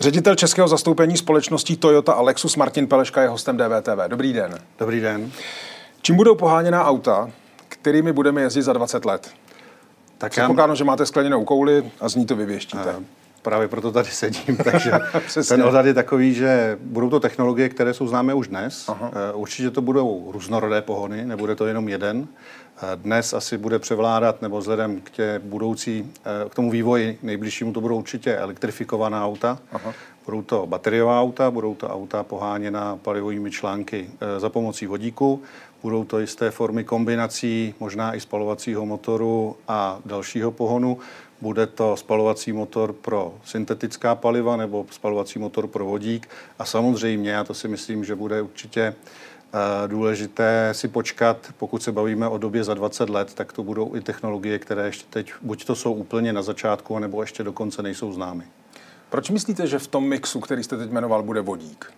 Ředitel českého zastoupení společností Toyota a Lexus Martin Peleška je hostem DVTV. Dobrý den. Dobrý den. Čím budou poháněná auta, kterými budeme jezdit za 20 let? Tak Předpokládám, že máte skleněnou kouli a z ní to vyvěštíte. A právě proto tady sedím, takže ten odhad je takový, že budou to technologie, které jsou známé už dnes. Aha. Eh, určitě to budou různorodé pohony, nebude to jenom jeden. Eh, dnes asi bude převládat, nebo vzhledem k, tě budoucí, eh, k tomu vývoji nejbližšímu, to budou určitě elektrifikovaná auta. Aha. Budou to bateriová auta, budou to auta poháněna palivovými články za pomocí vodíku, budou to jisté formy kombinací, možná i spalovacího motoru a dalšího pohonu. Bude to spalovací motor pro syntetická paliva nebo spalovací motor pro vodík. A samozřejmě, já to si myslím, že bude určitě eh, důležité si počkat, pokud se bavíme o době za 20 let, tak to budou i technologie, které ještě teď buď to jsou úplně na začátku, nebo ještě dokonce nejsou známy. Proč myslíte, že v tom mixu, který jste teď jmenoval, bude vodík?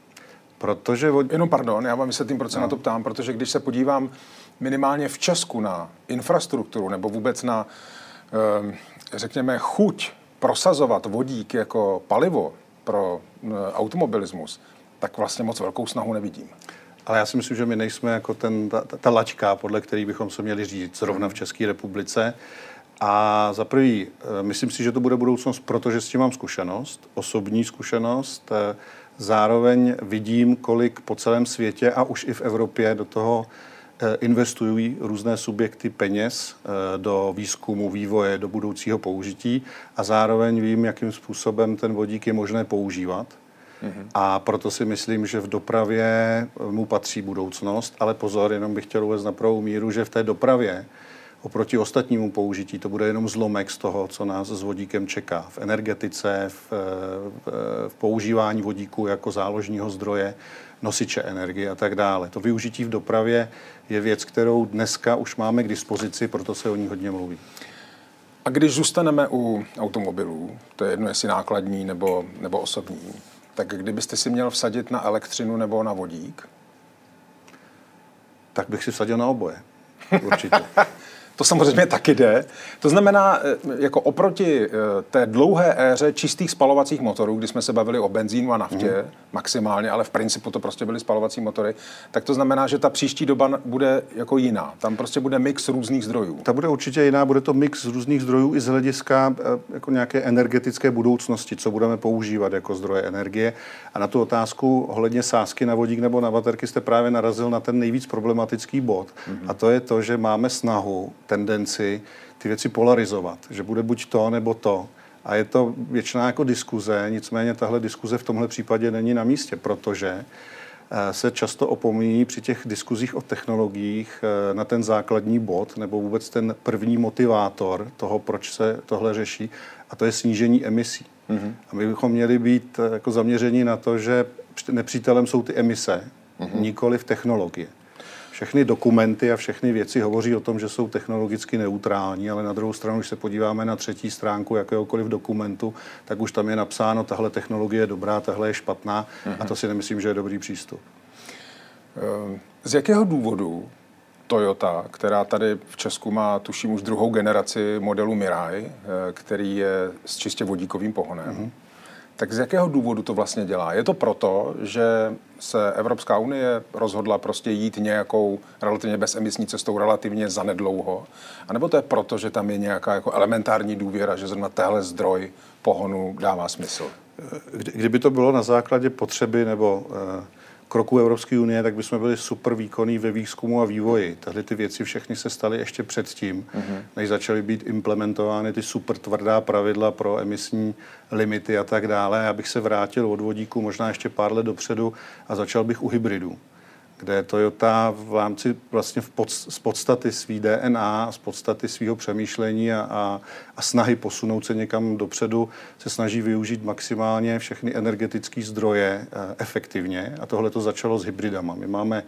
Protože... Vod... Jenom pardon, já vám vysvětlím, proč se no. na to ptám, protože když se podívám minimálně v Česku na infrastrukturu nebo vůbec na Ehm, řekněme, chuť prosazovat vodík jako palivo pro eh, automobilismus, tak vlastně moc velkou snahu nevidím. Ale já si myslím, že my nejsme jako ten, ta, ta lačka, podle který bychom se měli říct zrovna v České republice. A za prvý, eh, myslím si, že to bude budoucnost, protože s tím mám zkušenost, osobní zkušenost. Eh, zároveň vidím, kolik po celém světě a už i v Evropě do toho Eh, investují různé subjekty peněz do výzkumu, vývoje, do budoucího použití a zároveň vím, jakým způsobem ten vodík je možné používat. A proto si myslím, že v dopravě mu patří budoucnost, ale pozor, jenom bych chtěl uvést na pravou míru, že v té dopravě oproti ostatnímu použití to bude jenom zlomek z toho, co nás s vodíkem čeká. V energetice, v, v, v používání vodíku jako záložního zdroje, nosiče energie a tak dále. To využití v dopravě je věc, kterou dneska už máme k dispozici, proto se o ní hodně mluví. A když zůstaneme u automobilů, to je jedno, jestli nákladní nebo, nebo osobní, tak kdybyste si měl vsadit na elektřinu nebo na vodík? Tak bych si vsadil na oboje. Určitě. To samozřejmě taky jde. To znamená, eh, jako oproti eh, té dlouhé éře čistých spalovacích motorů, kdy jsme se bavili o benzínu a naftě mm. maximálně, ale v principu to prostě byly spalovací motory, tak to znamená, že ta příští doba bude jako jiná. Tam prostě bude mix různých zdrojů. Ta bude určitě jiná, bude to mix různých zdrojů i z hlediska eh, jako nějaké energetické budoucnosti, co budeme používat jako zdroje energie. A na tu otázku ohledně sásky na vodík nebo na baterky jste právě narazil na ten nejvíc problematický bod. Mm. A to je to, že máme snahu tendenci ty věci polarizovat, že bude buď to nebo to. A je to většiná jako diskuze, nicméně tahle diskuze v tomhle případě není na místě, protože eh, se často opomíní při těch diskuzích o technologiích eh, na ten základní bod nebo vůbec ten první motivátor toho, proč se tohle řeší, a to je snížení emisí. Mm-hmm. A my bychom měli být eh, jako zaměření na to, že nepřítelem jsou ty emise, mm-hmm. nikoli v technologie všechny dokumenty a všechny věci hovoří o tom, že jsou technologicky neutrální, ale na druhou stranu, když se podíváme na třetí stránku jakéhokoliv dokumentu, tak už tam je napsáno, tahle technologie je dobrá, tahle je špatná uh-huh. a to si nemyslím, že je dobrý přístup. Ehm, z jakého důvodu Toyota, která tady v Česku má, tuším, už druhou generaci modelu Mirai, eh, který je s čistě vodíkovým pohonem, uh-huh tak z jakého důvodu to vlastně dělá? Je to proto, že se Evropská unie rozhodla prostě jít nějakou relativně bezemisní cestou relativně zanedlouho? A nebo to je proto, že tam je nějaká jako elementární důvěra, že zrovna téhle zdroj pohonu dává smysl? Kdyby to bylo na základě potřeby nebo uh kroků Evropské unie, tak bychom byli super výkonní ve výzkumu a vývoji. Tahle ty věci všechny se staly ještě předtím, mm-hmm. než začaly být implementovány ty super tvrdá pravidla pro emisní limity a tak dále. Já bych se vrátil od vodíku možná ještě pár let dopředu a začal bych u hybridů kde Toyota v rámci vlastně v pod, z podstaty svý DNA, z podstaty svého přemýšlení a, a, a snahy posunout se někam dopředu, se snaží využít maximálně všechny energetické zdroje e, efektivně. A tohle to začalo s hybridama. My máme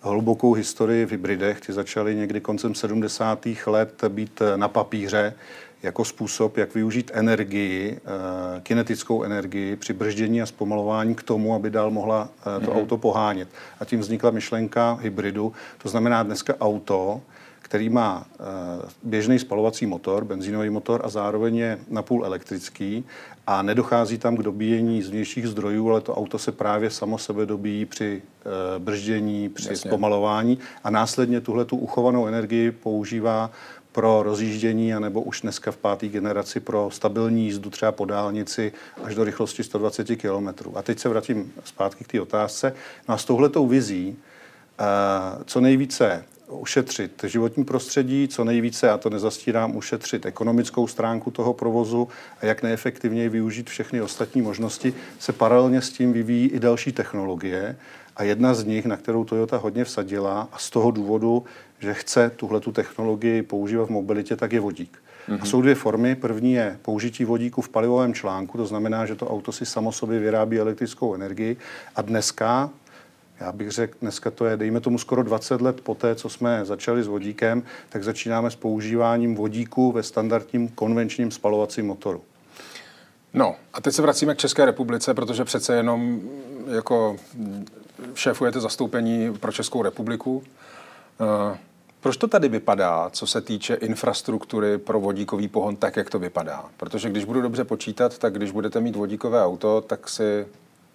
hlubokou historii v hybridech. Ty začaly někdy koncem 70. let být na papíře jako způsob, jak využít energii, eh, kinetickou energii při brždění a zpomalování k tomu, aby dál mohla eh, to mm-hmm. auto pohánět. A tím vznikla myšlenka hybridu. To znamená dneska auto, který má běžný spalovací motor, benzínový motor a zároveň je napůl elektrický a nedochází tam k dobíjení z vnějších zdrojů, ale to auto se právě samo sebe dobíjí při brždění, při Jasně. zpomalování a následně tuhle tu uchovanou energii používá pro rozjíždění, anebo už dneska v páté generaci pro stabilní jízdu třeba po dálnici až do rychlosti 120 km. A teď se vrátím zpátky k té otázce. No a s touhletou vizí, eh, co nejvíce ušetřit životní prostředí, co nejvíce, já to nezastírám, ušetřit ekonomickou stránku toho provozu a jak neefektivněji využít všechny ostatní možnosti, se paralelně s tím vyvíjí i další technologie. A jedna z nich, na kterou Toyota hodně vsadila a z toho důvodu, že chce tuhle tu technologii používat v mobilitě, tak je vodík. Mm-hmm. A mhm. jsou dvě formy. První je použití vodíku v palivovém článku, to znamená, že to auto si samo sobě vyrábí elektrickou energii. A dneska, já bych řekl, dneska to je, dejme tomu skoro 20 let poté, co jsme začali s vodíkem, tak začínáme s používáním vodíku ve standardním konvenčním spalovacím motoru. No a teď se vracíme k České republice, protože přece jenom jako šéfujete zastoupení pro Českou republiku. Uh, proč to tady vypadá, co se týče infrastruktury pro vodíkový pohon, tak, jak to vypadá? Protože když budu dobře počítat, tak když budete mít vodíkové auto, tak si,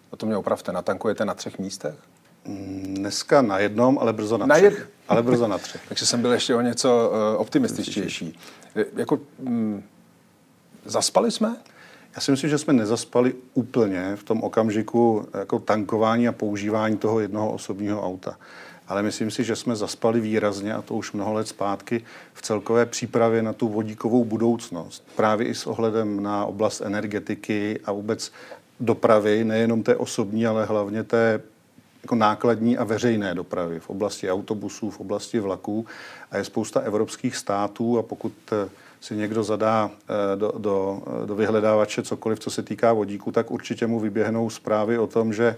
o to mě opravte, natankujete na třech místech? Dneska na jednom, ale brzo na, na třech. Jed... Ale brzo na třech. Takže jsem byl ještě o něco uh, optimističtější. Jako, mm, zaspali jsme? Já si myslím, že jsme nezaspali úplně v tom okamžiku jako tankování a používání toho jednoho osobního auta ale myslím si, že jsme zaspali výrazně, a to už mnoho let zpátky, v celkové přípravě na tu vodíkovou budoucnost. Právě i s ohledem na oblast energetiky a vůbec dopravy, nejenom té osobní, ale hlavně té jako nákladní a veřejné dopravy v oblasti autobusů, v oblasti vlaků. A je spousta evropských států a pokud eh, si někdo zadá eh, do, do, do vyhledávače cokoliv, co se týká vodíku, tak určitě mu vyběhnou zprávy o tom, že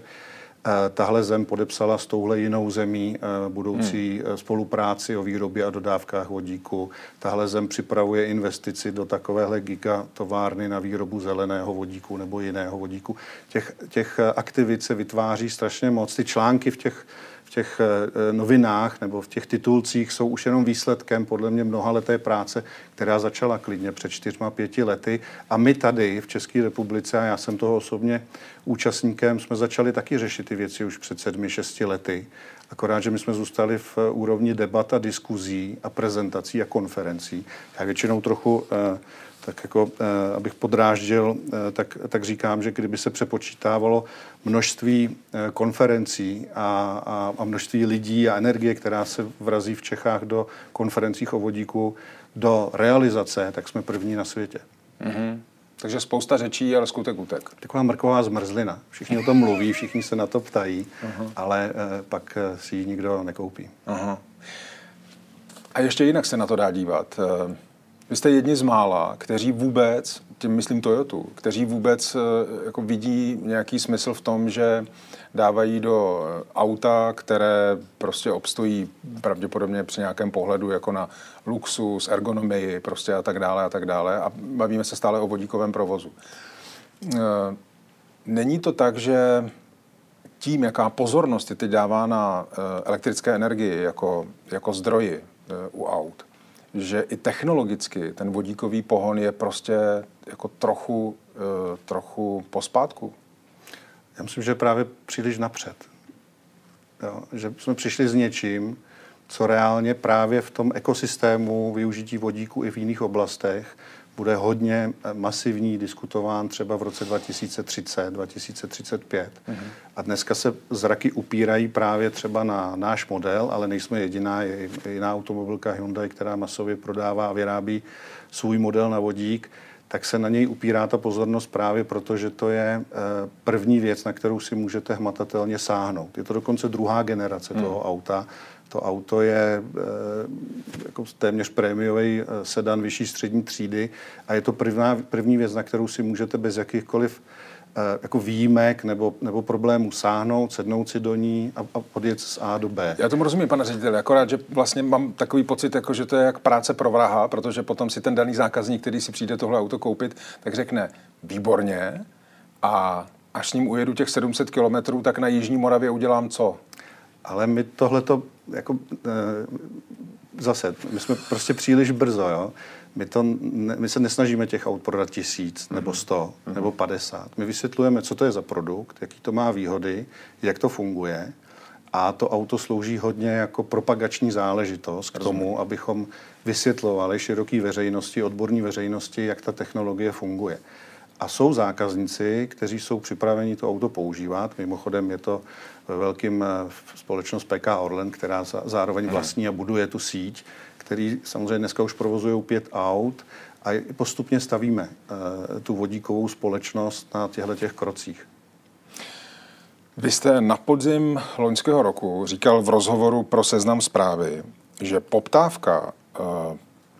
tahle zem podepsala s touhle jinou zemí eh, budoucí hmm. Eh, spolupráci o výrobě a dodávkách vodíku. Tahle zem připravuje investici do takovéhle gigatovárny na výrobu zeleného vodíku nebo jiného vodíku. Těch, těch aktivit se vytváří strašně moc. Ty články v těch v těch eh, novinách nebo v těch titulcích jsou už jenom výsledkem podle mě mnoha leté práce, která začala klidně před čtyřma, pěti lety. A my tady v České republice, a já jsem toho osobně účastníkem, jsme začali taky řešit ty věci už před sedmi, šesti lety. Akorát, že my jsme zůstali v úrovni debat a diskuzí a prezentací a konferencí. Já většinou trochu eh, tak jako, eh, abych podráždil, eh, tak, tak říkám, že kdyby se přepočítávalo množství eh, konferencí a, a, a množství lidí a energie, která se vrazí v Čechách do konferencích o vodíku, do realizace, tak jsme první na světě. Mm-hmm. Takže spousta řečí, ale skutek utek. Taková mrková zmrzlina. Všichni o tom mluví, všichni se na to ptají, uh-huh. ale eh, pak si ji nikdo nekoupí. Uh-huh. A ještě jinak se na to dá dívat. Eh, vy jste jedni z mála, kteří vůbec, tím myslím Toyotu, kteří vůbec eh, jako vidí nějaký smysl v tom, že dávají do eh, auta, které prostě obstojí pravděpodobně při nějakém pohledu jako na luxus, ergonomii prostě a tak dále a tak dále a bavíme se stále o vodíkovém provozu. Eh, není to tak, že tím, jaká pozornost je teď dává na elektrické energii jako, jako zdroji u aut, že i technologicky ten vodíkový pohon je prostě jako trochu, uh, trochu pospátku? Já myslím, že právě příliš napřed. Jo, že jsme přišli s něčím, co reálně právě v tom ekosystému využití vodíku i v jiných oblastech bude hodně eh, masivní, diskutován třeba v roce 2030, 2035. Mm-hmm. A dneska se zraky upírají právě třeba na náš model, ale nejsme jediná, je jiná automobilka Hyundai, která masově prodává a vyrábí svůj model na vodík, tak se na něj upírá ta pozornost právě proto, že to je eh, první věc, na kterou si můžete hmatatelně sáhnout. Je to dokonce druhá generace toho hmm. auta to auto je eh, jako téměř prémiový eh, sedan vyšší střední třídy a je to prvná, první věc, na kterou si můžete bez jakýchkoliv eh, jako výjimek nebo, nebo problémů sáhnout, sednout si do ní a, a odjet z A do B. Já tomu rozumím, pane řediteli, akorát, že vlastně mám takový pocit, jako, že to je jak práce pro vraha, protože potom si ten daný zákazník, který si přijde tohle auto koupit, tak řekne výborně a až s ním ujedu těch 700 kilometrů, tak na Jižní Moravě udělám co? Ale my tohleto jako, e, zase, my jsme prostě příliš brzo, jo. My, to, ne, my se nesnažíme těch aut prodat tisíc, mm-hmm. nebo sto, mm-hmm. nebo padesát. My vysvětlujeme, co to je za produkt, jaký to má výhody, jak to funguje. A to auto slouží hodně jako propagační záležitost k tomu, abychom vysvětlovali široké veřejnosti, odborní veřejnosti, jak ta technologie funguje. A jsou zákazníci, kteří jsou připraveni to auto používat. Mimochodem je to ve velkým eh, společnost PK Orlen, která zároveň vlastní a buduje tu síť, který samozřejmě dneska už provozují pět aut a postupně stavíme uh, tu vodíkovou společnost na těchto těch krocích. Vy jste na podzim loňského roku říkal v rozhovoru pro seznam zprávy, že poptávka uh,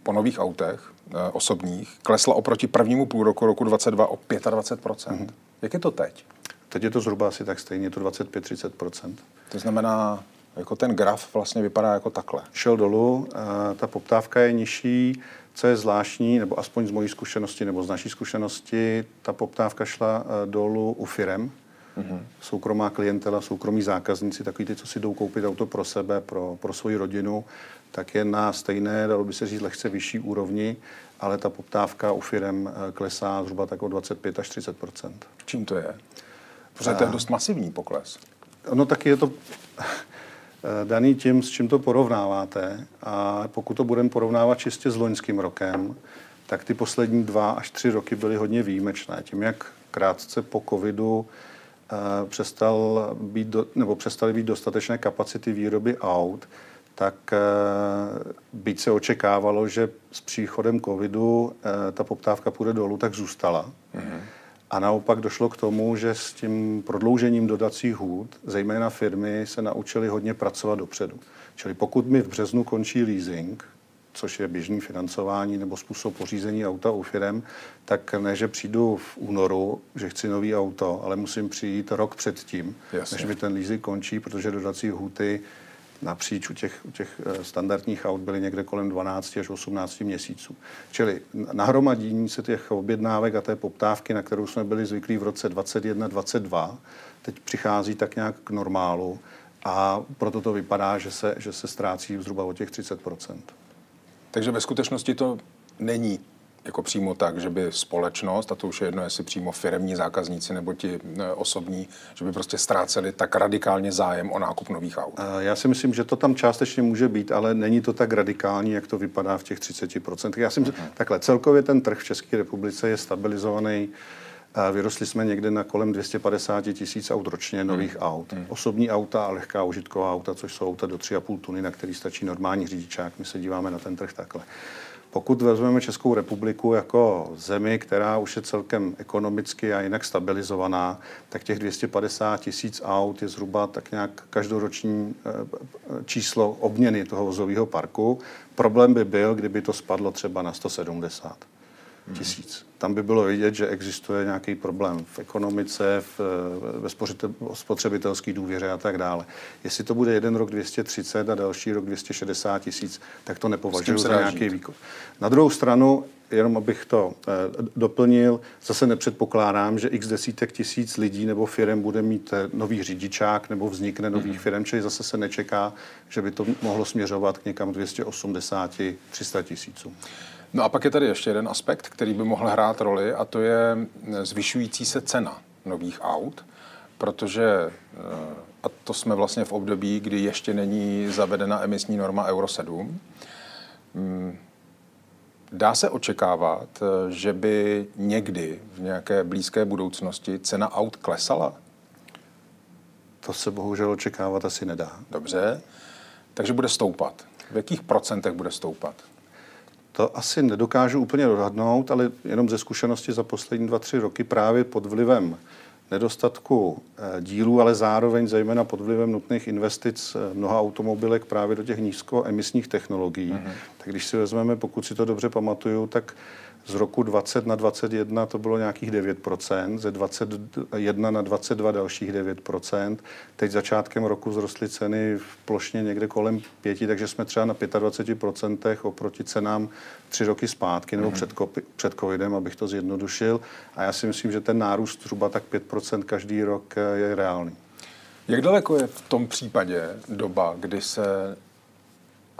po nových autech osobních klesla oproti prvnímu půlroku roku 22 o 25 mm-hmm. Jak je to teď? Teď je to zhruba asi tak stejně, je to 25-30% To znamená, jako ten graf vlastně vypadá jako takhle. Šel dolů, ta poptávka je nižší, co je zvláštní, nebo aspoň z mojí zkušenosti, nebo z naší zkušenosti, ta poptávka šla dolů u firem, mm-hmm. soukromá klientela, soukromí zákazníci, takový ty, co si jdou koupit auto pro sebe, pro, pro svoji rodinu, tak je na stejné, dalo by se říct, lehce vyšší úrovni, ale ta poptávka u firem klesá zhruba tak o 25 až 30% Čím to je? Protože to je dost masivní pokles. No taky je to daný tím, s čím to porovnáváte. A pokud to budeme porovnávat čistě s loňským rokem, tak ty poslední dva až tři roky byly hodně výjimečné. Tím, jak krátce po covidu uh, přestal být do, nebo přestaly být dostatečné kapacity výroby aut, tak byť se očekávalo, že s příchodem covidu ta poptávka půjde dolů, tak zůstala. Mm-hmm. A naopak došlo k tomu, že s tím prodloužením dodacích hůd, zejména firmy, se naučili hodně pracovat dopředu. Čili pokud mi v březnu končí leasing, což je běžný financování nebo způsob pořízení auta u firm, tak ne, že přijdu v únoru, že chci nový auto, ale musím přijít rok předtím, Jasně. než mi ten leasing končí, protože dodací hůty napříč u těch, u těch eh, standardních aut byly někde kolem 12 až 18 měsíců. Čili nahromadění se těch objednávek a té poptávky, na kterou jsme byli zvyklí v roce 2021-2022, teď přichází tak nějak k normálu a proto to vypadá, že se, že se ztrácí zhruba o těch 30% Takže ve skutečnosti to není jako přímo tak, že by společnost, a to už je jedno, jestli přímo firemní zákazníci nebo ti e, osobní, že by prostě ztráceli tak radikálně zájem o nákup nových aut? Já si myslím, že to tam částečně může být, ale není to tak radikální, jak to vypadá v těch 30%. Já si myslím, uh-huh. takhle, celkově ten trh v České republice je stabilizovaný Vyrostli jsme někde na kolem 250 tisíc aut ročně nových hmm. aut. Hmm. Osobní auta a lehká užitková auta, což jsou auta do 3,5 tuny, na který stačí normální řidičák. My se díváme na ten trh takhle. Pokud vezmeme Českou republiku jako zemi, která už je celkem ekonomicky a jinak stabilizovaná, tak těch 250 tisíc aut je zhruba tak nějak každoroční eh, číslo obměny toho vozového parku. Problém by byl, kdyby to spadlo třeba na 170 tisíc. Tam by bylo vidět, že existuje nějaký problém v ekonomice, v, ve spotřebitelské důvěře a tak dále. Jestli to bude jeden rok 230 a další rok 260 tisíc, tak to nepovažuji za nějaký výkon. Na druhou stranu, jenom abych to eh, doplnil, zase nepředpokládám, že x desítek tisíc lidí nebo firm bude mít eh, nový řidičák nebo vznikne nových mm-hmm. firm, čili zase se nečeká, že by to mohlo směřovat k někam 280-300 tisícům. No a pak je tady ještě jeden aspekt, který by mohl hrát roli a to je zvyšující se cena nových aut, protože eh, a to jsme vlastně v období, kdy ještě není zavedena emisní norma Euro 7. Hmm, dá se očekávat, eh, že by někdy v nějaké blízké budoucnosti cena aut klesala? To se bohužel očekávat asi nedá. Dobře, takže bude stoupat. V jakých procentech bude stoupat? To asi nedokážu úplně odhadnout, ale jenom ze zkušenosti za poslední dva, tři roky právě pod vlivem nedostatku eh, dílů, ale zároveň zejména pod vlivem nutných investic eh, mnoha automobilek právě do těch nízkoemisních technologií. Mm-hmm. Tak když si vezmeme, pokud si to dobře pamatuju, tak z roku 20 na 21 to bylo nějakých 9%, ze 21 na 22 dalších 9%. Teď začátkem roku vzrostly ceny v plošně někde kolem 5, takže jsme třeba na 25% oproti cenám tři roky zpátky nebo mm. před, před covidem, abych to zjednodušil. A já si myslím, že ten nárůst zhruba tak 5% každý rok eh, je reálný. Jak daleko je v tom případě doba, kdy se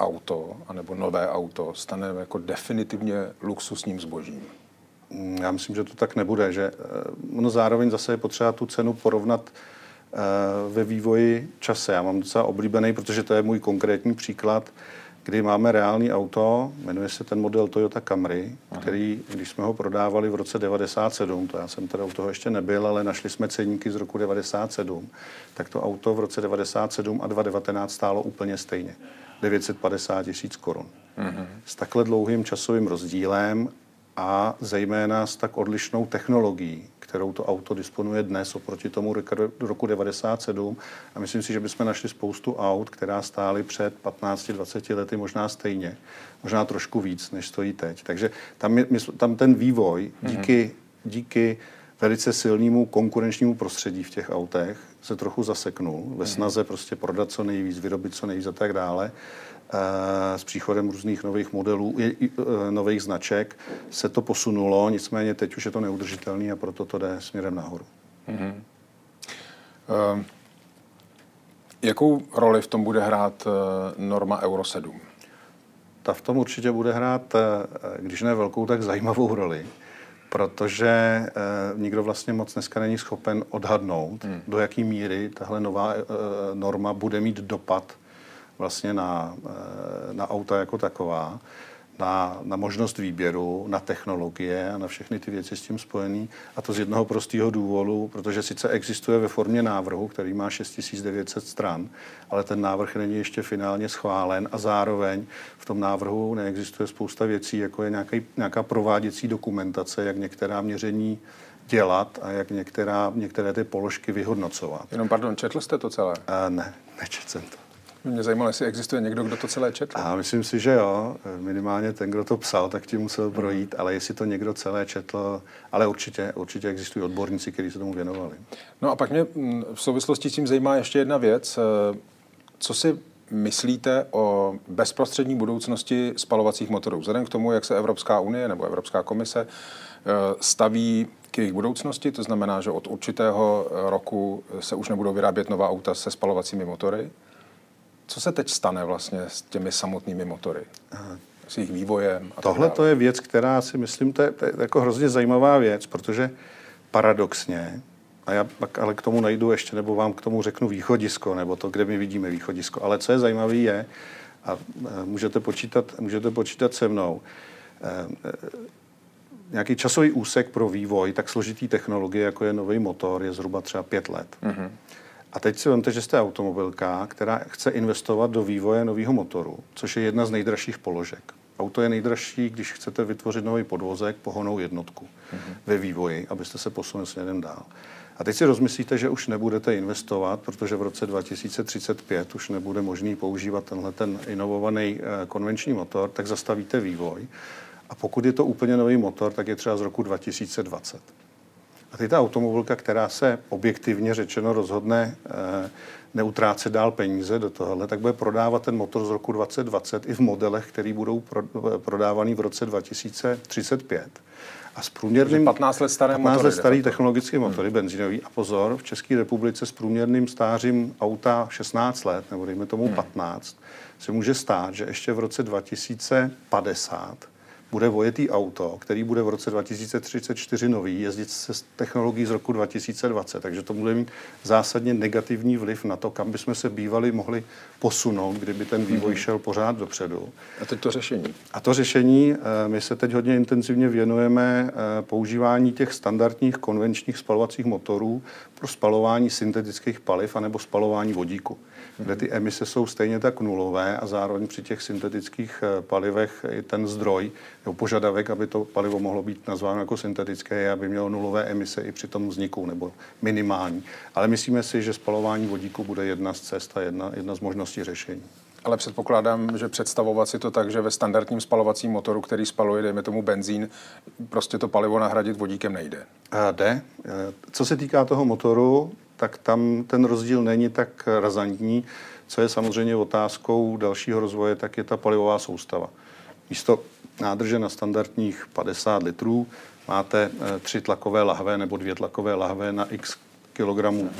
auto, anebo nové auto, stane jako definitivně luxusním zbožím? Já myslím, že to tak nebude, že no zároveň zase je potřeba tu cenu porovnat eh, ve vývoji čase. Já mám docela oblíbený, protože to je můj konkrétní příklad, kdy máme reálný auto, jmenuje se ten model Toyota Camry, Aha. který, když jsme ho prodávali v roce 97, to já jsem teda u toho ještě nebyl, ale našli jsme ceníky z roku 97, tak to auto v roce 97 a 2019 stálo úplně stejně. 950 tisíc korun. Uh-huh. S takhle dlouhým časovým rozdílem a zejména s tak odlišnou technologií, kterou to auto disponuje dnes oproti tomu roku 97. A myslím si, že bychom našli spoustu aut, která stály před 15-20 lety možná stejně, možná trošku víc, než stojí teď. Takže tam, je, tam ten vývoj díky, mm-hmm. díky velice silnému konkurenčnímu prostředí v těch autech se trochu zaseknul ve mhm. snaze prostě prodat co nejvíc, vyrobit co nejvíc a tak dále. Eh, s příchodem různých nových modelů, eh, nových značek se to posunulo, nicméně teď už je to neudržitelné a proto to jde směrem nahoru. Mm-hmm. Uh, jakou roli v tom bude hrát norma Euro 7? Ta v tom určitě bude hrát, když ne velkou, tak zajímavou roli, protože nikdo vlastně moc dneska není schopen odhadnout, hmm. do jaké míry tahle nová norma bude mít dopad vlastně na, eh, na auta jako taková, na, na možnost výběru, na technologie a na všechny ty věci s tím spojené. A to z jednoho prostého důvodu, protože sice existuje ve formě návrhu, který má 6900 stran, ale ten návrh není ještě finálně schválen a zároveň v tom návrhu neexistuje spousta věcí, jako je nějaký, nějaká prováděcí dokumentace, jak některá měření dělat a jak některá, některé ty položky vyhodnocovat. Jenom pardon, četl jste to celé? Uh, ne, nečetl jsem to. Mě zajímalo, jestli existuje někdo, kdo to celé četl. A myslím si, že jo. Minimálně ten, kdo to psal, tak tím musel projít, ale jestli to někdo celé četl, ale určitě, určitě existují odborníci, kteří se tomu věnovali. No a pak mě v souvislosti s tím zajímá ještě jedna věc. Eh, co si myslíte o bezprostřední budoucnosti spalovacích motorů? Vzhledem k tomu, jak se Evropská unie nebo Evropská komise eh, staví k jejich budoucnosti, to znamená, že od určitého roku se už nebudou vyrábět nová auta se spalovacími motory, co se teď stane vlastně s těmi samotnými motory? S jejich vývojem? A Tohle to je věc, která si myslím, to je, to je jako hrozně zajímavá věc, protože paradoxně, a já pak ale k tomu najdu ještě, nebo vám k tomu řeknu východisko, nebo to, kde my vidíme východisko. Ale co je zajímavé je, a můžete počítat, můžete počítat se mnou, e, e, nějaký časový úsek pro vývoj tak složitý technologie, jako je nový motor, je zhruba třeba pět let. Mm-hmm. A teď si vemte, že jste automobilka, která chce investovat do vývoje nového motoru, což je jedna z nejdražších položek. Auto je nejdražší, když chcete vytvořit nový podvozek, pohonou jednotku mm-hmm. ve vývoji, abyste se posunuli směrem dál. A teď si rozmyslíte, že už nebudete investovat, protože v roce 2035 už nebude možný používat tenhle ten inovovaný eh, konvenční motor, tak zastavíte vývoj. A pokud je to úplně nový motor, tak je třeba z roku 2020. A teď ta automobilka, která se objektivně řečeno rozhodne e, neutrácet dál peníze do tohohle, tak bude prodávat ten motor z roku 2020 i v modelech, které budou pro, prodávaný v roce 2035. A s průměrným... 15 let staré 15 motory, let starý technologické motory, hmm. benzínový. A pozor, v České republice s průměrným stářím auta 16 let, nebo dejme tomu hmm. 15, se může stát, že ještě v roce 2050 bude vojetý auto, který bude v roce 2034 nový, jezdit se technologií z roku 2020. Takže to bude mít zásadně negativní vliv na to, kam bychom se bývali mohli posunout, kdyby ten vývoj mhm. šel pořád dopředu. A teď to řešení? A to řešení, eh, my se teď hodně intenzivně věnujeme eh, používání těch standardních konvenčních spalovacích motorů pro spalování syntetických paliv anebo spalování vodíku kde ty emise jsou stejně tak nulové a zároveň při těch syntetických eh, palivech i ten zdroj nebo požadavek, aby to palivo mohlo být nazváno jako syntetické, je, aby mělo nulové emise i při tom vzniku nebo minimální. Ale myslíme si, že spalování vodíku bude jedna z cest a jedna, jedna z možností řešení. Ale předpokládám, že představovat si to tak, že ve standardním spalovacím motoru, který spaluje, dejme tomu benzín, prostě to palivo nahradit vodíkem nejde. A jde. Eh, co se týká toho motoru, tak tam ten rozdíl není tak razantní. Co je samozřejmě otázkou dalšího rozvoje, tak je ta palivová soustava. Místo nádrže na standardních 50 litrů máte eh, tři tlakové lahve nebo dvě tlakové lahve na x kilogramů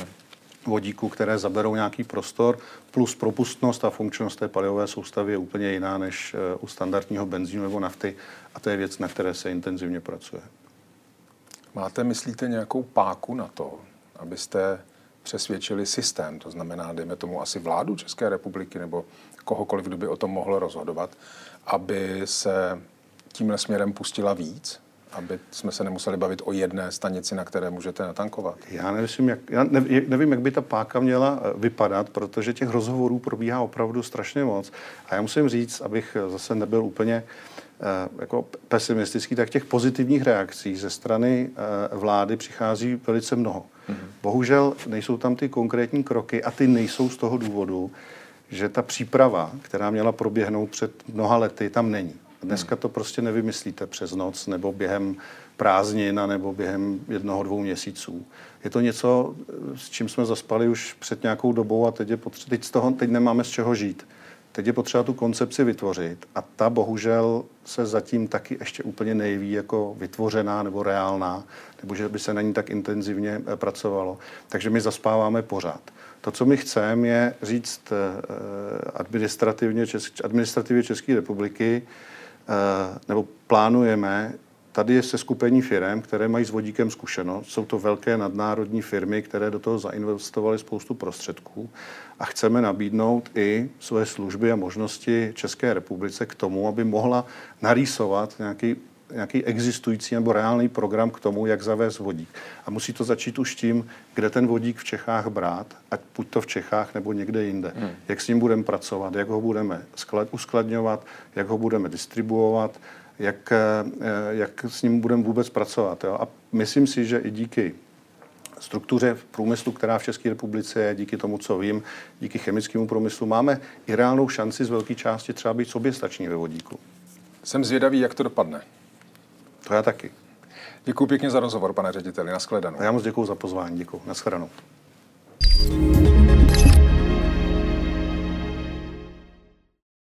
vodíku, které zaberou nějaký prostor, plus propustnost a funkčnost té palivové soustavy je úplně jiná než eh, u standardního benzínu nebo nafty a to je věc, na které se intenzivně pracuje. Máte, myslíte, nějakou páku na to, abyste přesvědčili systém, to znamená, dejme tomu asi vládu České republiky nebo kohokoliv, kdo by o tom mohl rozhodovat, aby se tímhle směrem pustila víc, aby jsme se nemuseli bavit o jedné stanici, na které můžete natankovat? Já nevím, jak, já nevím, jak by ta páka měla eh, vypadat, protože těch rozhovorů probíhá opravdu strašně moc. A já musím říct, abych zase nebyl úplně eh, jako pesimistický, tak těch pozitivních reakcí ze strany eh, vlády přichází velice mnoho. Bohužel nejsou tam ty konkrétní kroky a ty nejsou z toho důvodu, že ta příprava, která měla proběhnout před mnoha lety, tam není. Dneska to prostě nevymyslíte přes noc nebo během prázdnin nebo během jednoho, dvou měsíců. Je to něco, s čím jsme zaspali už před nějakou dobou a teď, je potře- teď, z toho, teď nemáme z čeho žít. Teď je potřeba tu koncepci vytvořit a ta bohužel se zatím taky ještě úplně nejví jako vytvořená nebo reálná, nebo že by se na ní tak intenzivně eh, pracovalo. Takže my zaspáváme pořád. To, co my chceme, je říct eh, administrativně, administrativě České republiky, Eh, nebo plánujeme, tady je seskupení firm, které mají s vodíkem zkušenost. Jsou to velké nadnárodní firmy, které do toho zainvestovaly spoustu prostředků a chceme nabídnout i své služby a možnosti České republice k tomu, aby mohla narýsovat nějaký nějaký existující nebo reálný program k tomu, jak zavést vodík. A musí to začít už tím, kde ten vodík v Čechách brát, ať buď to v Čechách nebo někde jinde. Hmm. Jak s ním budeme pracovat, jak ho budeme sklad, uskladňovat, jak ho budeme distribuovat, jak, eh, jak s ním budeme vůbec pracovat. Jo? A myslím si, že i díky struktuře v průmyslu, která v České republice je, díky tomu, co vím, díky chemickému průmyslu, máme i reálnou šanci z velké části třeba být soběstační ve vodíku. Jsem zvědavý, jak to dopadne. To já taky. Děkuji pěkně za rozhovor, pane řediteli. Naschledanou. A já moc děkuji za pozvání. Děkuji. Naschledanou.